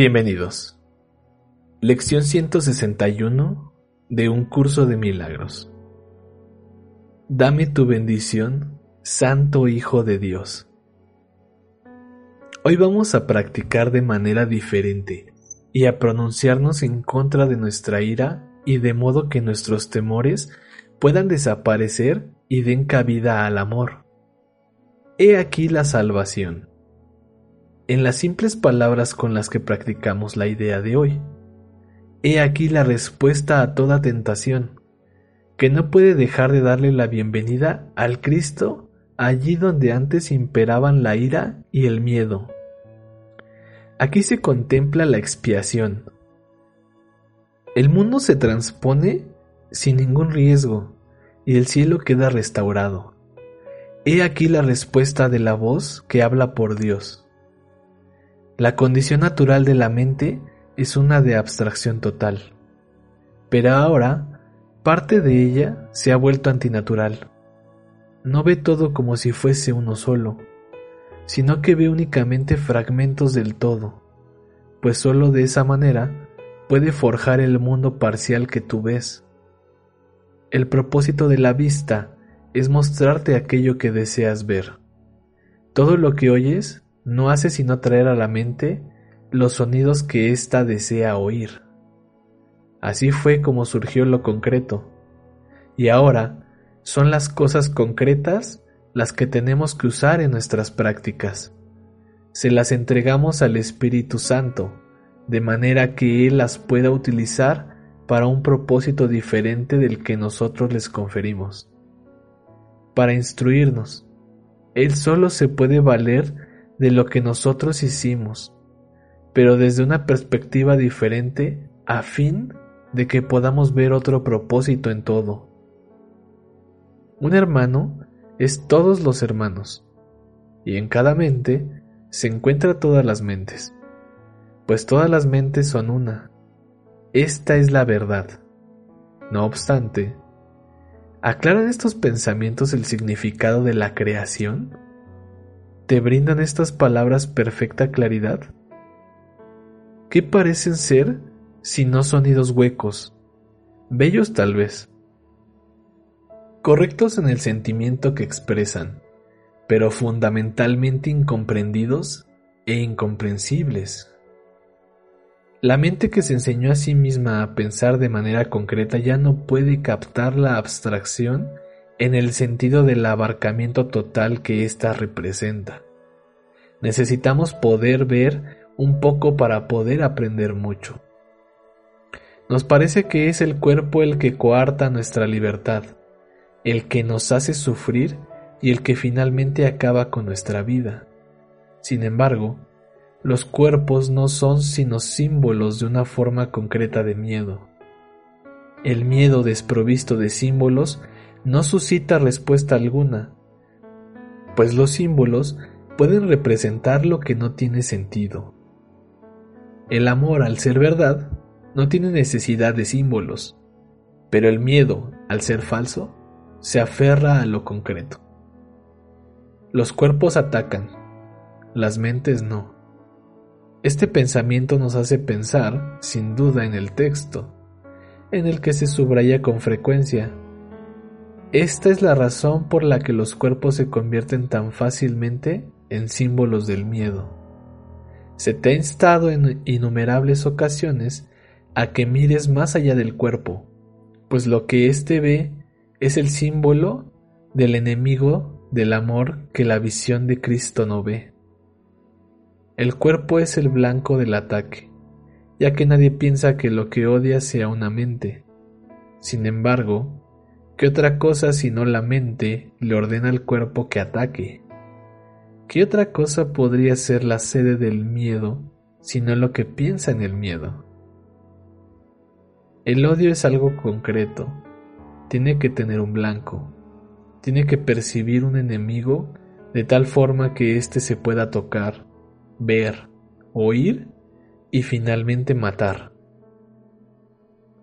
Bienvenidos. Lección 161 de un curso de milagros. Dame tu bendición, Santo Hijo de Dios. Hoy vamos a practicar de manera diferente y a pronunciarnos en contra de nuestra ira y de modo que nuestros temores puedan desaparecer y den cabida al amor. He aquí la salvación en las simples palabras con las que practicamos la idea de hoy. He aquí la respuesta a toda tentación, que no puede dejar de darle la bienvenida al Cristo allí donde antes imperaban la ira y el miedo. Aquí se contempla la expiación. El mundo se transpone sin ningún riesgo y el cielo queda restaurado. He aquí la respuesta de la voz que habla por Dios. La condición natural de la mente es una de abstracción total, pero ahora parte de ella se ha vuelto antinatural. No ve todo como si fuese uno solo, sino que ve únicamente fragmentos del todo, pues sólo de esa manera puede forjar el mundo parcial que tú ves. El propósito de la vista es mostrarte aquello que deseas ver. Todo lo que oyes no hace sino traer a la mente los sonidos que ésta desea oír. Así fue como surgió lo concreto. Y ahora son las cosas concretas las que tenemos que usar en nuestras prácticas. Se las entregamos al Espíritu Santo, de manera que Él las pueda utilizar para un propósito diferente del que nosotros les conferimos. Para instruirnos, Él solo se puede valer de lo que nosotros hicimos, pero desde una perspectiva diferente a fin de que podamos ver otro propósito en todo. Un hermano es todos los hermanos, y en cada mente se encuentra todas las mentes, pues todas las mentes son una. Esta es la verdad. No obstante, ¿aclaran estos pensamientos el significado de la creación? ¿Te brindan estas palabras perfecta claridad? ¿Qué parecen ser si no sonidos huecos? Bellos tal vez. Correctos en el sentimiento que expresan, pero fundamentalmente incomprendidos e incomprensibles. La mente que se enseñó a sí misma a pensar de manera concreta ya no puede captar la abstracción en el sentido del abarcamiento total que ésta representa. Necesitamos poder ver un poco para poder aprender mucho. Nos parece que es el cuerpo el que coarta nuestra libertad, el que nos hace sufrir y el que finalmente acaba con nuestra vida. Sin embargo, los cuerpos no son sino símbolos de una forma concreta de miedo. El miedo desprovisto de símbolos no suscita respuesta alguna, pues los símbolos pueden representar lo que no tiene sentido. El amor, al ser verdad, no tiene necesidad de símbolos, pero el miedo, al ser falso, se aferra a lo concreto. Los cuerpos atacan, las mentes no. Este pensamiento nos hace pensar, sin duda, en el texto, en el que se subraya con frecuencia esta es la razón por la que los cuerpos se convierten tan fácilmente en símbolos del miedo. Se te ha instado en innumerables ocasiones a que mires más allá del cuerpo, pues lo que éste ve es el símbolo del enemigo del amor que la visión de Cristo no ve. El cuerpo es el blanco del ataque, ya que nadie piensa que lo que odia sea una mente. Sin embargo, ¿Qué otra cosa sino la mente le ordena al cuerpo que ataque? ¿Qué otra cosa podría ser la sede del miedo sino lo que piensa en el miedo? El odio es algo concreto, tiene que tener un blanco, tiene que percibir un enemigo de tal forma que éste se pueda tocar, ver, oír y finalmente matar.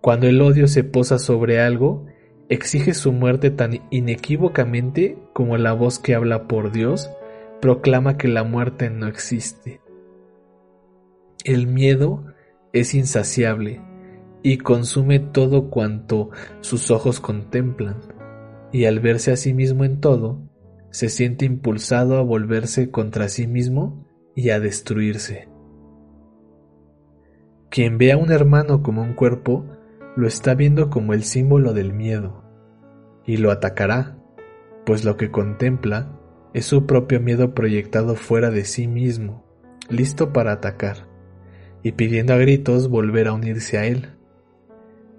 Cuando el odio se posa sobre algo, exige su muerte tan inequívocamente como la voz que habla por Dios proclama que la muerte no existe. El miedo es insaciable y consume todo cuanto sus ojos contemplan, y al verse a sí mismo en todo, se siente impulsado a volverse contra sí mismo y a destruirse. Quien ve a un hermano como un cuerpo, lo está viendo como el símbolo del miedo, y lo atacará, pues lo que contempla es su propio miedo proyectado fuera de sí mismo, listo para atacar, y pidiendo a gritos volver a unirse a él.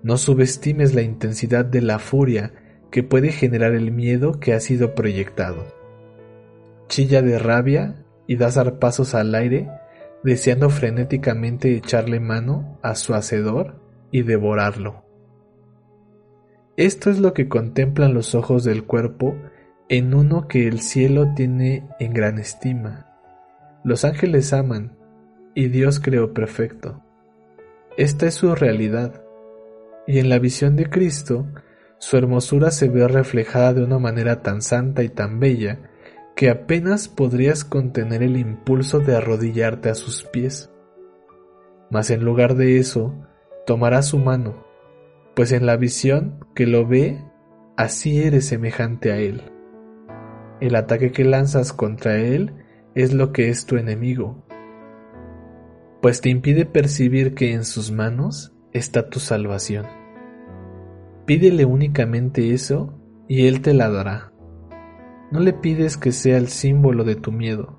No subestimes la intensidad de la furia que puede generar el miedo que ha sido proyectado. Chilla de rabia y da zarpazos al aire, deseando frenéticamente echarle mano a su hacedor y devorarlo. Esto es lo que contemplan los ojos del cuerpo en uno que el cielo tiene en gran estima. Los ángeles aman y Dios creó perfecto. Esta es su realidad, y en la visión de Cristo, su hermosura se ve reflejada de una manera tan santa y tan bella que apenas podrías contener el impulso de arrodillarte a sus pies. Mas en lugar de eso, tomará su mano, pues en la visión que lo ve, así eres semejante a él. El ataque que lanzas contra él es lo que es tu enemigo, pues te impide percibir que en sus manos está tu salvación. Pídele únicamente eso y él te la dará. No le pides que sea el símbolo de tu miedo.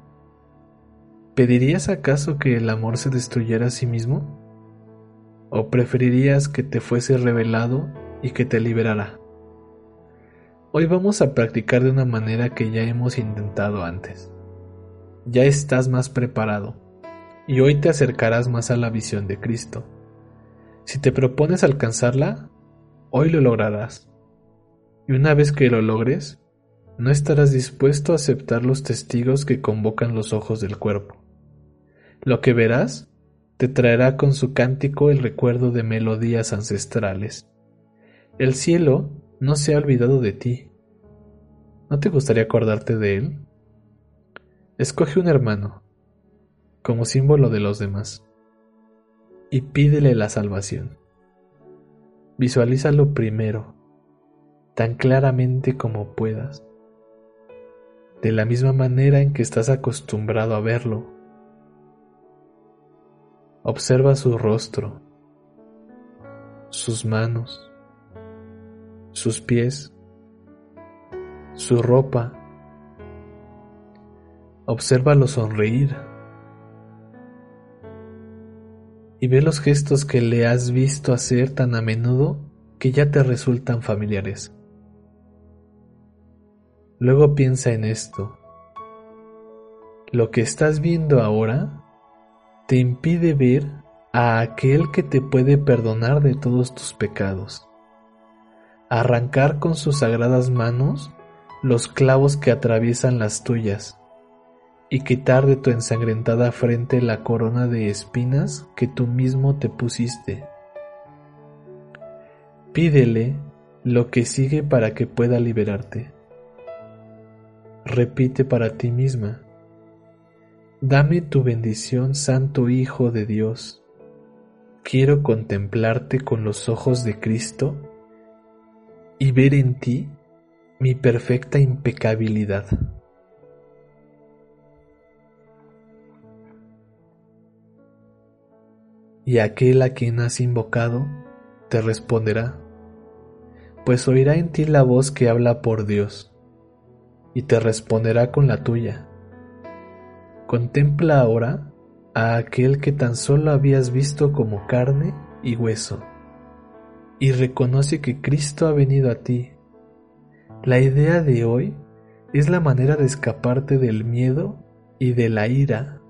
¿Pedirías acaso que el amor se destruyera a sí mismo? ¿O preferirías que te fuese revelado y que te liberara? Hoy vamos a practicar de una manera que ya hemos intentado antes. Ya estás más preparado y hoy te acercarás más a la visión de Cristo. Si te propones alcanzarla, hoy lo lograrás. Y una vez que lo logres, no estarás dispuesto a aceptar los testigos que convocan los ojos del cuerpo. Lo que verás te traerá con su cántico el recuerdo de melodías ancestrales. El cielo no se ha olvidado de ti. ¿No te gustaría acordarte de él? Escoge un hermano, como símbolo de los demás, y pídele la salvación. Visualízalo primero, tan claramente como puedas, de la misma manera en que estás acostumbrado a verlo. Observa su rostro, sus manos, sus pies, su ropa. Obsérvalo sonreír y ve los gestos que le has visto hacer tan a menudo que ya te resultan familiares. Luego piensa en esto. Lo que estás viendo ahora te impide ver a aquel que te puede perdonar de todos tus pecados arrancar con sus sagradas manos los clavos que atraviesan las tuyas, y quitar de tu ensangrentada frente la corona de espinas que tú mismo te pusiste. Pídele lo que sigue para que pueda liberarte. Repite para ti misma, Dame tu bendición, Santo Hijo de Dios. Quiero contemplarte con los ojos de Cristo y ver en ti mi perfecta impecabilidad. Y aquel a quien has invocado te responderá, pues oirá en ti la voz que habla por Dios, y te responderá con la tuya. Contempla ahora a aquel que tan solo habías visto como carne y hueso y reconoce que Cristo ha venido a ti. La idea de hoy es la manera de escaparte del miedo y de la ira,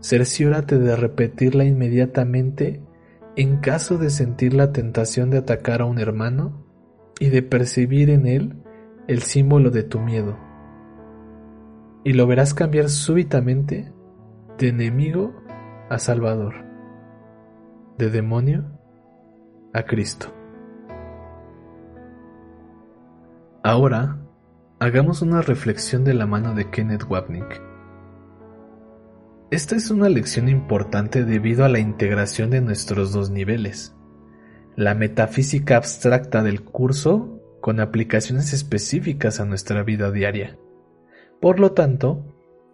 cerciórate de repetirla inmediatamente en caso de sentir la tentación de atacar a un hermano y de percibir en él el símbolo de tu miedo. Y lo verás cambiar súbitamente de enemigo a Salvador, de demonio a Cristo. Ahora, hagamos una reflexión de la mano de Kenneth Wapnick. Esta es una lección importante debido a la integración de nuestros dos niveles, la metafísica abstracta del curso con aplicaciones específicas a nuestra vida diaria. Por lo tanto,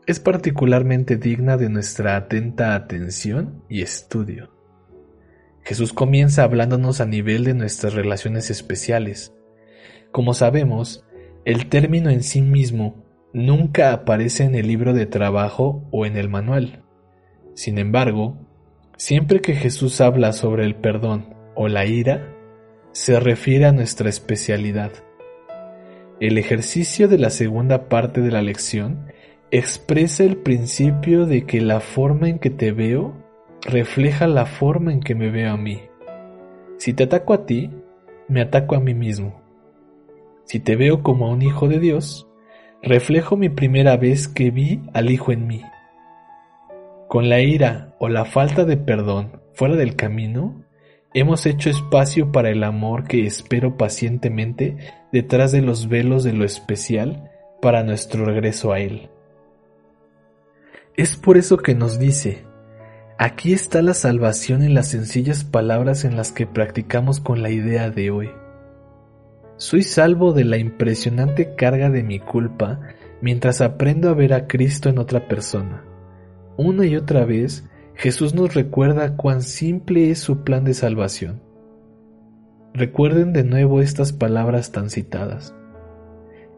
es particularmente digna de nuestra atenta atención y estudio. Jesús comienza hablándonos a nivel de nuestras relaciones especiales. Como sabemos, el término en sí mismo nunca aparece en el libro de trabajo o en el manual. Sin embargo, siempre que Jesús habla sobre el perdón o la ira, se refiere a nuestra especialidad. El ejercicio de la segunda parte de la lección expresa el principio de que la forma en que te veo refleja la forma en que me veo a mí. Si te ataco a ti, me ataco a mí mismo. Si te veo como a un hijo de Dios, reflejo mi primera vez que vi al hijo en mí. Con la ira o la falta de perdón fuera del camino, hemos hecho espacio para el amor que espero pacientemente detrás de los velos de lo especial para nuestro regreso a Él. Es por eso que nos dice, aquí está la salvación en las sencillas palabras en las que practicamos con la idea de hoy. Soy salvo de la impresionante carga de mi culpa mientras aprendo a ver a Cristo en otra persona. Una y otra vez, Jesús nos recuerda cuán simple es su plan de salvación. Recuerden de nuevo estas palabras tan citadas.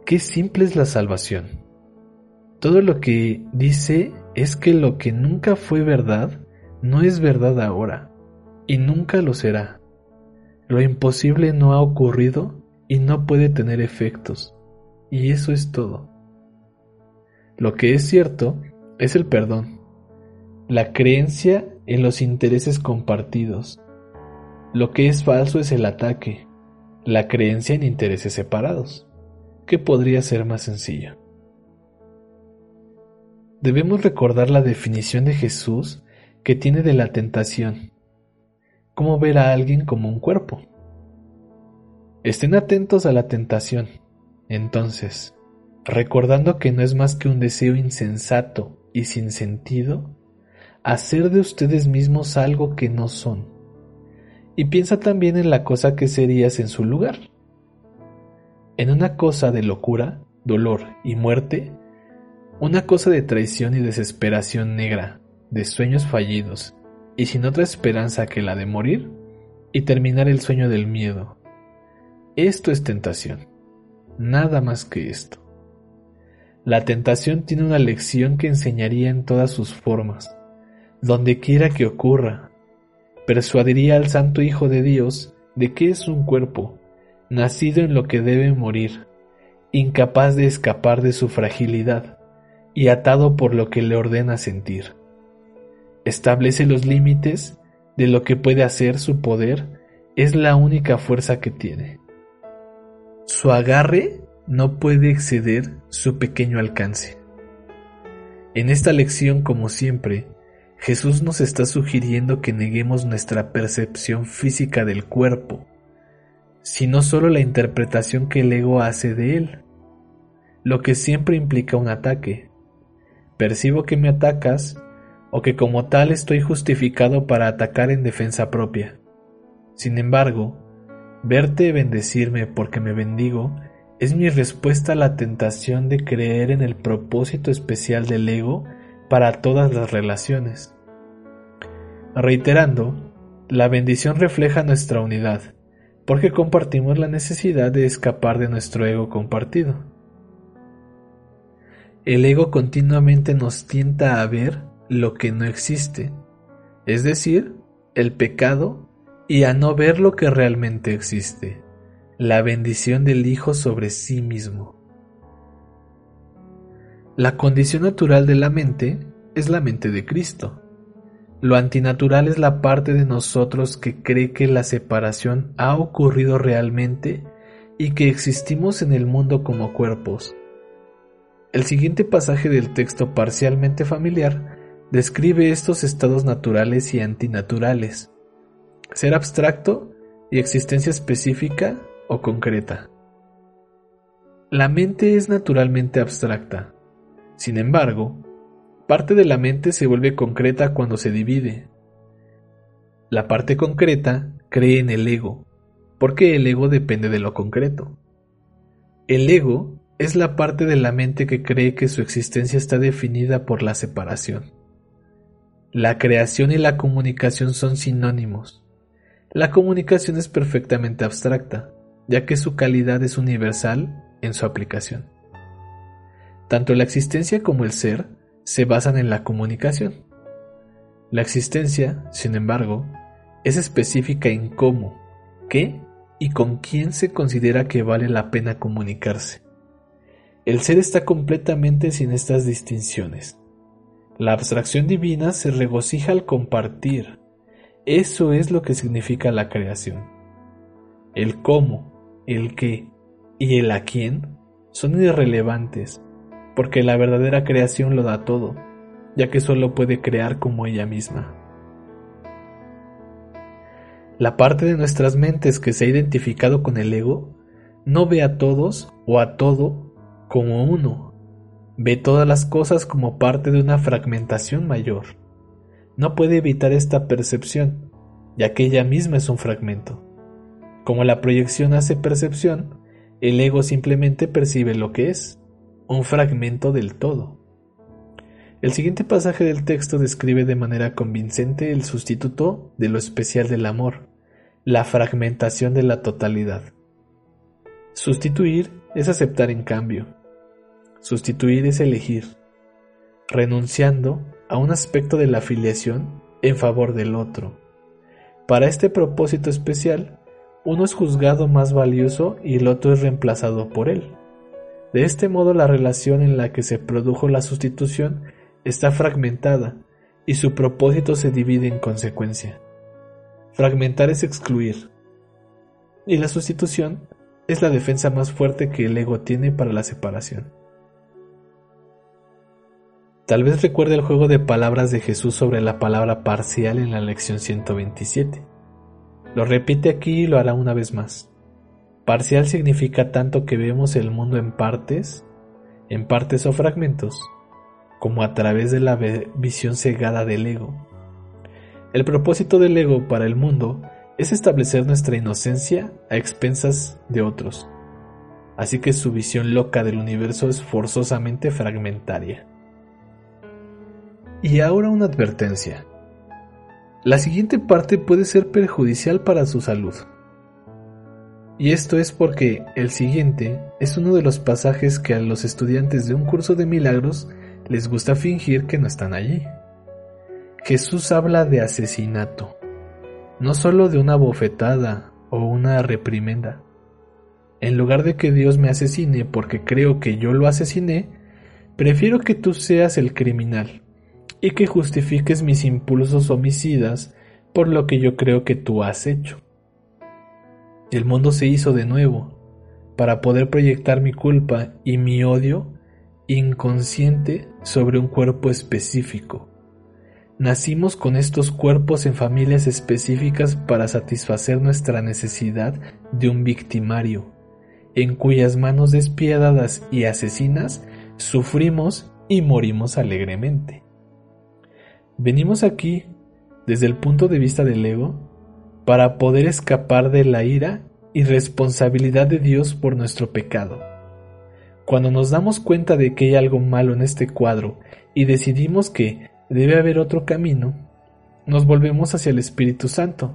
Qué simple es la salvación. Todo lo que dice es que lo que nunca fue verdad no es verdad ahora y nunca lo será. Lo imposible no ha ocurrido y no puede tener efectos. Y eso es todo. Lo que es cierto es el perdón, la creencia en los intereses compartidos. Lo que es falso es el ataque, la creencia en intereses separados. ¿Qué podría ser más sencillo? debemos recordar la definición de Jesús que tiene de la tentación. ¿Cómo ver a alguien como un cuerpo? Estén atentos a la tentación, entonces, recordando que no es más que un deseo insensato y sin sentido, hacer de ustedes mismos algo que no son. Y piensa también en la cosa que serías en su lugar. En una cosa de locura, dolor y muerte, una cosa de traición y desesperación negra, de sueños fallidos, y sin otra esperanza que la de morir y terminar el sueño del miedo. Esto es tentación, nada más que esto. La tentación tiene una lección que enseñaría en todas sus formas, donde quiera que ocurra. Persuadiría al Santo Hijo de Dios de que es un cuerpo, nacido en lo que debe morir, incapaz de escapar de su fragilidad y atado por lo que le ordena sentir. Establece los límites de lo que puede hacer su poder, es la única fuerza que tiene. Su agarre no puede exceder su pequeño alcance. En esta lección, como siempre, Jesús nos está sugiriendo que neguemos nuestra percepción física del cuerpo, sino solo la interpretación que el ego hace de él, lo que siempre implica un ataque, percibo que me atacas o que como tal estoy justificado para atacar en defensa propia. Sin embargo, verte bendecirme porque me bendigo es mi respuesta a la tentación de creer en el propósito especial del ego para todas las relaciones. Reiterando, la bendición refleja nuestra unidad, porque compartimos la necesidad de escapar de nuestro ego compartido. El ego continuamente nos tienta a ver lo que no existe, es decir, el pecado, y a no ver lo que realmente existe, la bendición del Hijo sobre sí mismo. La condición natural de la mente es la mente de Cristo. Lo antinatural es la parte de nosotros que cree que la separación ha ocurrido realmente y que existimos en el mundo como cuerpos. El siguiente pasaje del texto parcialmente familiar describe estos estados naturales y antinaturales, ser abstracto y existencia específica o concreta. La mente es naturalmente abstracta. Sin embargo, Parte de la mente se vuelve concreta cuando se divide. La parte concreta cree en el ego, porque el ego depende de lo concreto. El ego es la parte de la mente que cree que su existencia está definida por la separación. La creación y la comunicación son sinónimos. La comunicación es perfectamente abstracta, ya que su calidad es universal en su aplicación. Tanto la existencia como el ser se basan en la comunicación. La existencia, sin embargo, es específica en cómo, qué y con quién se considera que vale la pena comunicarse. El ser está completamente sin estas distinciones. La abstracción divina se regocija al compartir. Eso es lo que significa la creación. El cómo, el qué y el a quién son irrelevantes porque la verdadera creación lo da todo, ya que solo puede crear como ella misma. La parte de nuestras mentes que se ha identificado con el ego no ve a todos o a todo como uno, ve todas las cosas como parte de una fragmentación mayor. No puede evitar esta percepción, ya que ella misma es un fragmento. Como la proyección hace percepción, el ego simplemente percibe lo que es, un fragmento del todo. El siguiente pasaje del texto describe de manera convincente el sustituto de lo especial del amor, la fragmentación de la totalidad. Sustituir es aceptar en cambio. Sustituir es elegir, renunciando a un aspecto de la afiliación en favor del otro. Para este propósito especial, uno es juzgado más valioso y el otro es reemplazado por él. De este modo la relación en la que se produjo la sustitución está fragmentada y su propósito se divide en consecuencia. Fragmentar es excluir. Y la sustitución es la defensa más fuerte que el ego tiene para la separación. Tal vez recuerde el juego de palabras de Jesús sobre la palabra parcial en la lección 127. Lo repite aquí y lo hará una vez más. Parcial significa tanto que vemos el mundo en partes, en partes o fragmentos, como a través de la visión cegada del ego. El propósito del ego para el mundo es establecer nuestra inocencia a expensas de otros, así que su visión loca del universo es forzosamente fragmentaria. Y ahora una advertencia. La siguiente parte puede ser perjudicial para su salud. Y esto es porque el siguiente es uno de los pasajes que a los estudiantes de un curso de milagros les gusta fingir que no están allí. Jesús habla de asesinato, no solo de una bofetada o una reprimenda. En lugar de que Dios me asesine porque creo que yo lo asesiné, prefiero que tú seas el criminal y que justifiques mis impulsos homicidas por lo que yo creo que tú has hecho. El mundo se hizo de nuevo para poder proyectar mi culpa y mi odio inconsciente sobre un cuerpo específico. Nacimos con estos cuerpos en familias específicas para satisfacer nuestra necesidad de un victimario, en cuyas manos despiadadas y asesinas sufrimos y morimos alegremente. Venimos aquí, desde el punto de vista del ego, para poder escapar de la ira y responsabilidad de Dios por nuestro pecado. Cuando nos damos cuenta de que hay algo malo en este cuadro y decidimos que debe haber otro camino, nos volvemos hacia el Espíritu Santo,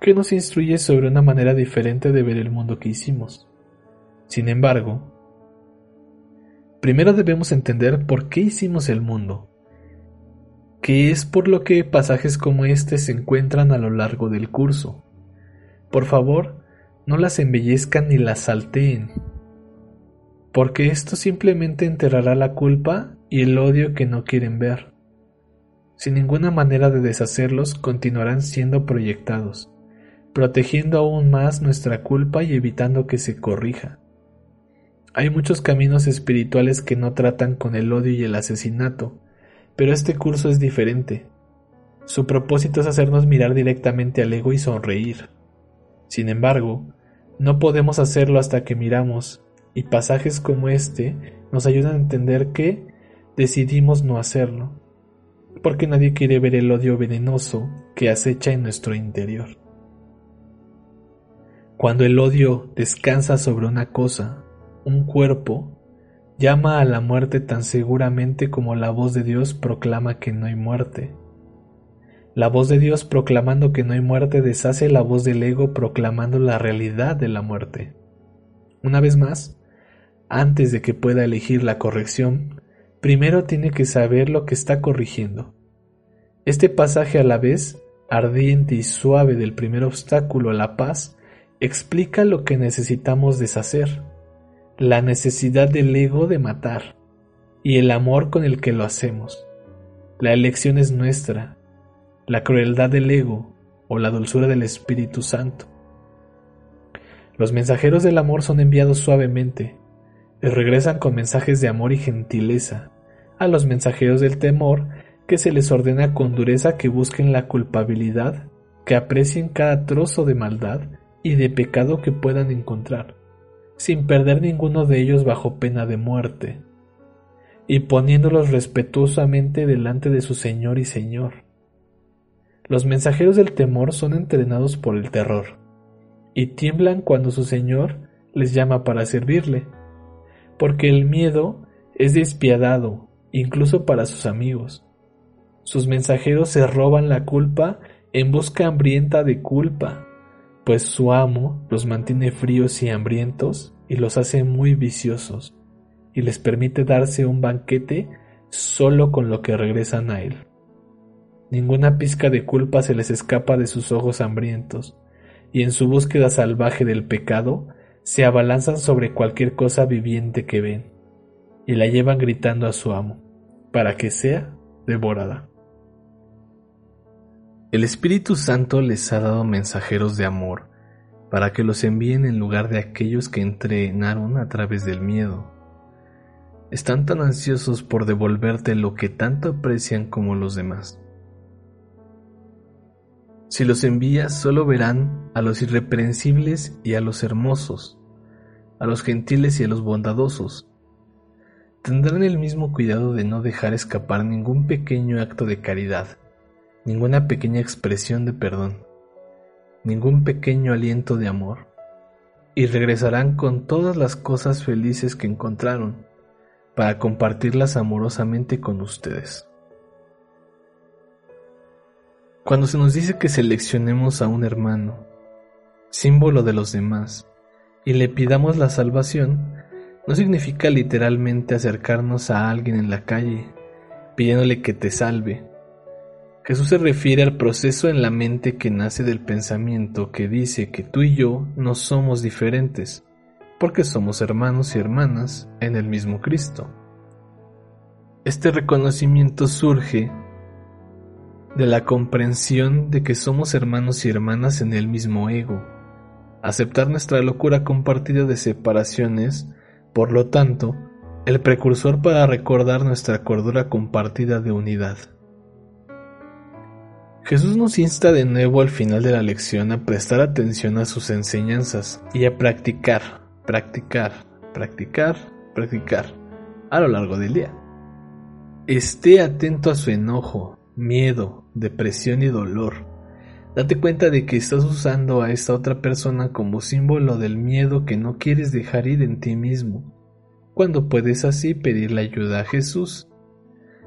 que nos instruye sobre una manera diferente de ver el mundo que hicimos. Sin embargo, primero debemos entender por qué hicimos el mundo que es por lo que pasajes como este se encuentran a lo largo del curso. Por favor, no las embellezcan ni las salteen, porque esto simplemente enterrará la culpa y el odio que no quieren ver. Sin ninguna manera de deshacerlos, continuarán siendo proyectados, protegiendo aún más nuestra culpa y evitando que se corrija. Hay muchos caminos espirituales que no tratan con el odio y el asesinato, pero este curso es diferente. Su propósito es hacernos mirar directamente al ego y sonreír. Sin embargo, no podemos hacerlo hasta que miramos, y pasajes como este nos ayudan a entender que decidimos no hacerlo, porque nadie quiere ver el odio venenoso que acecha en nuestro interior. Cuando el odio descansa sobre una cosa, un cuerpo, llama a la muerte tan seguramente como la voz de Dios proclama que no hay muerte. La voz de Dios proclamando que no hay muerte deshace la voz del ego proclamando la realidad de la muerte. Una vez más, antes de que pueda elegir la corrección, primero tiene que saber lo que está corrigiendo. Este pasaje a la vez, ardiente y suave del primer obstáculo a la paz, explica lo que necesitamos deshacer, la necesidad del ego de matar y el amor con el que lo hacemos. La elección es nuestra, la crueldad del ego o la dulzura del Espíritu Santo. Los mensajeros del amor son enviados suavemente, y regresan con mensajes de amor y gentileza. A los mensajeros del temor, que se les ordena con dureza que busquen la culpabilidad, que aprecien cada trozo de maldad y de pecado que puedan encontrar, sin perder ninguno de ellos bajo pena de muerte, y poniéndolos respetuosamente delante de su Señor y Señor. Los mensajeros del temor son entrenados por el terror, y tiemblan cuando su Señor les llama para servirle, porque el miedo es despiadado incluso para sus amigos. Sus mensajeros se roban la culpa en busca hambrienta de culpa, pues su amo los mantiene fríos y hambrientos y los hace muy viciosos, y les permite darse un banquete solo con lo que regresan a él. Ninguna pizca de culpa se les escapa de sus ojos hambrientos, y en su búsqueda salvaje del pecado se abalanzan sobre cualquier cosa viviente que ven, y la llevan gritando a su amo, para que sea devorada. El Espíritu Santo les ha dado mensajeros de amor, para que los envíen en lugar de aquellos que entrenaron a través del miedo. Están tan ansiosos por devolverte lo que tanto aprecian como los demás. Si los envías solo verán a los irreprensibles y a los hermosos, a los gentiles y a los bondadosos. Tendrán el mismo cuidado de no dejar escapar ningún pequeño acto de caridad, ninguna pequeña expresión de perdón, ningún pequeño aliento de amor, y regresarán con todas las cosas felices que encontraron para compartirlas amorosamente con ustedes. Cuando se nos dice que seleccionemos a un hermano, símbolo de los demás, y le pidamos la salvación, no significa literalmente acercarnos a alguien en la calle, pidiéndole que te salve. Jesús se refiere al proceso en la mente que nace del pensamiento que dice que tú y yo no somos diferentes, porque somos hermanos y hermanas en el mismo Cristo. Este reconocimiento surge de la comprensión de que somos hermanos y hermanas en el mismo ego. Aceptar nuestra locura compartida de separaciones, por lo tanto, el precursor para recordar nuestra cordura compartida de unidad. Jesús nos insta de nuevo al final de la lección a prestar atención a sus enseñanzas y a practicar, practicar, practicar, practicar a lo largo del día. Esté atento a su enojo, miedo, depresión y dolor. Date cuenta de que estás usando a esta otra persona como símbolo del miedo que no quieres dejar ir en ti mismo, cuando puedes así pedirle ayuda a Jesús.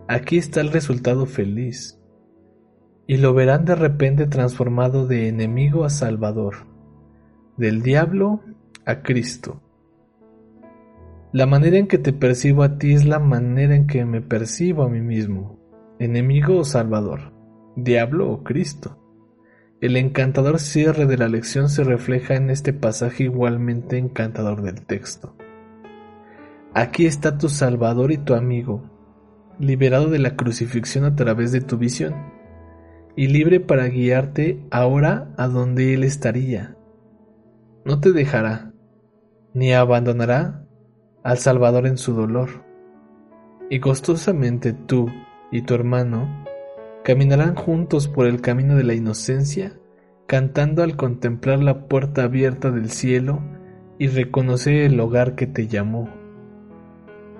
Aquí está el resultado feliz. Y lo verán de repente transformado de enemigo a Salvador, del diablo a Cristo. La manera en que te percibo a ti es la manera en que me percibo a mí mismo enemigo o salvador, diablo o Cristo. El encantador cierre de la lección se refleja en este pasaje igualmente encantador del texto. Aquí está tu Salvador y tu amigo, liberado de la crucifixión a través de tu visión, y libre para guiarte ahora a donde Él estaría. No te dejará, ni abandonará al Salvador en su dolor. Y gustosamente tú y tu hermano caminarán juntos por el camino de la inocencia, cantando al contemplar la puerta abierta del cielo y reconocer el hogar que te llamó.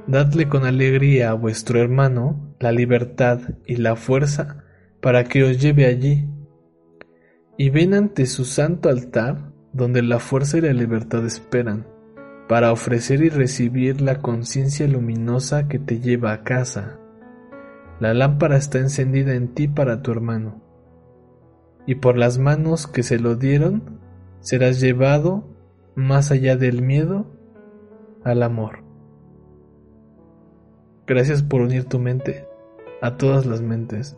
Dadle con alegría a vuestro hermano la libertad y la fuerza para que os lleve allí. Y ven ante su santo altar, donde la fuerza y la libertad esperan, para ofrecer y recibir la conciencia luminosa que te lleva a casa. La lámpara está encendida en ti para tu hermano, y por las manos que se lo dieron serás llevado más allá del miedo al amor. Gracias por unir tu mente a todas las mentes.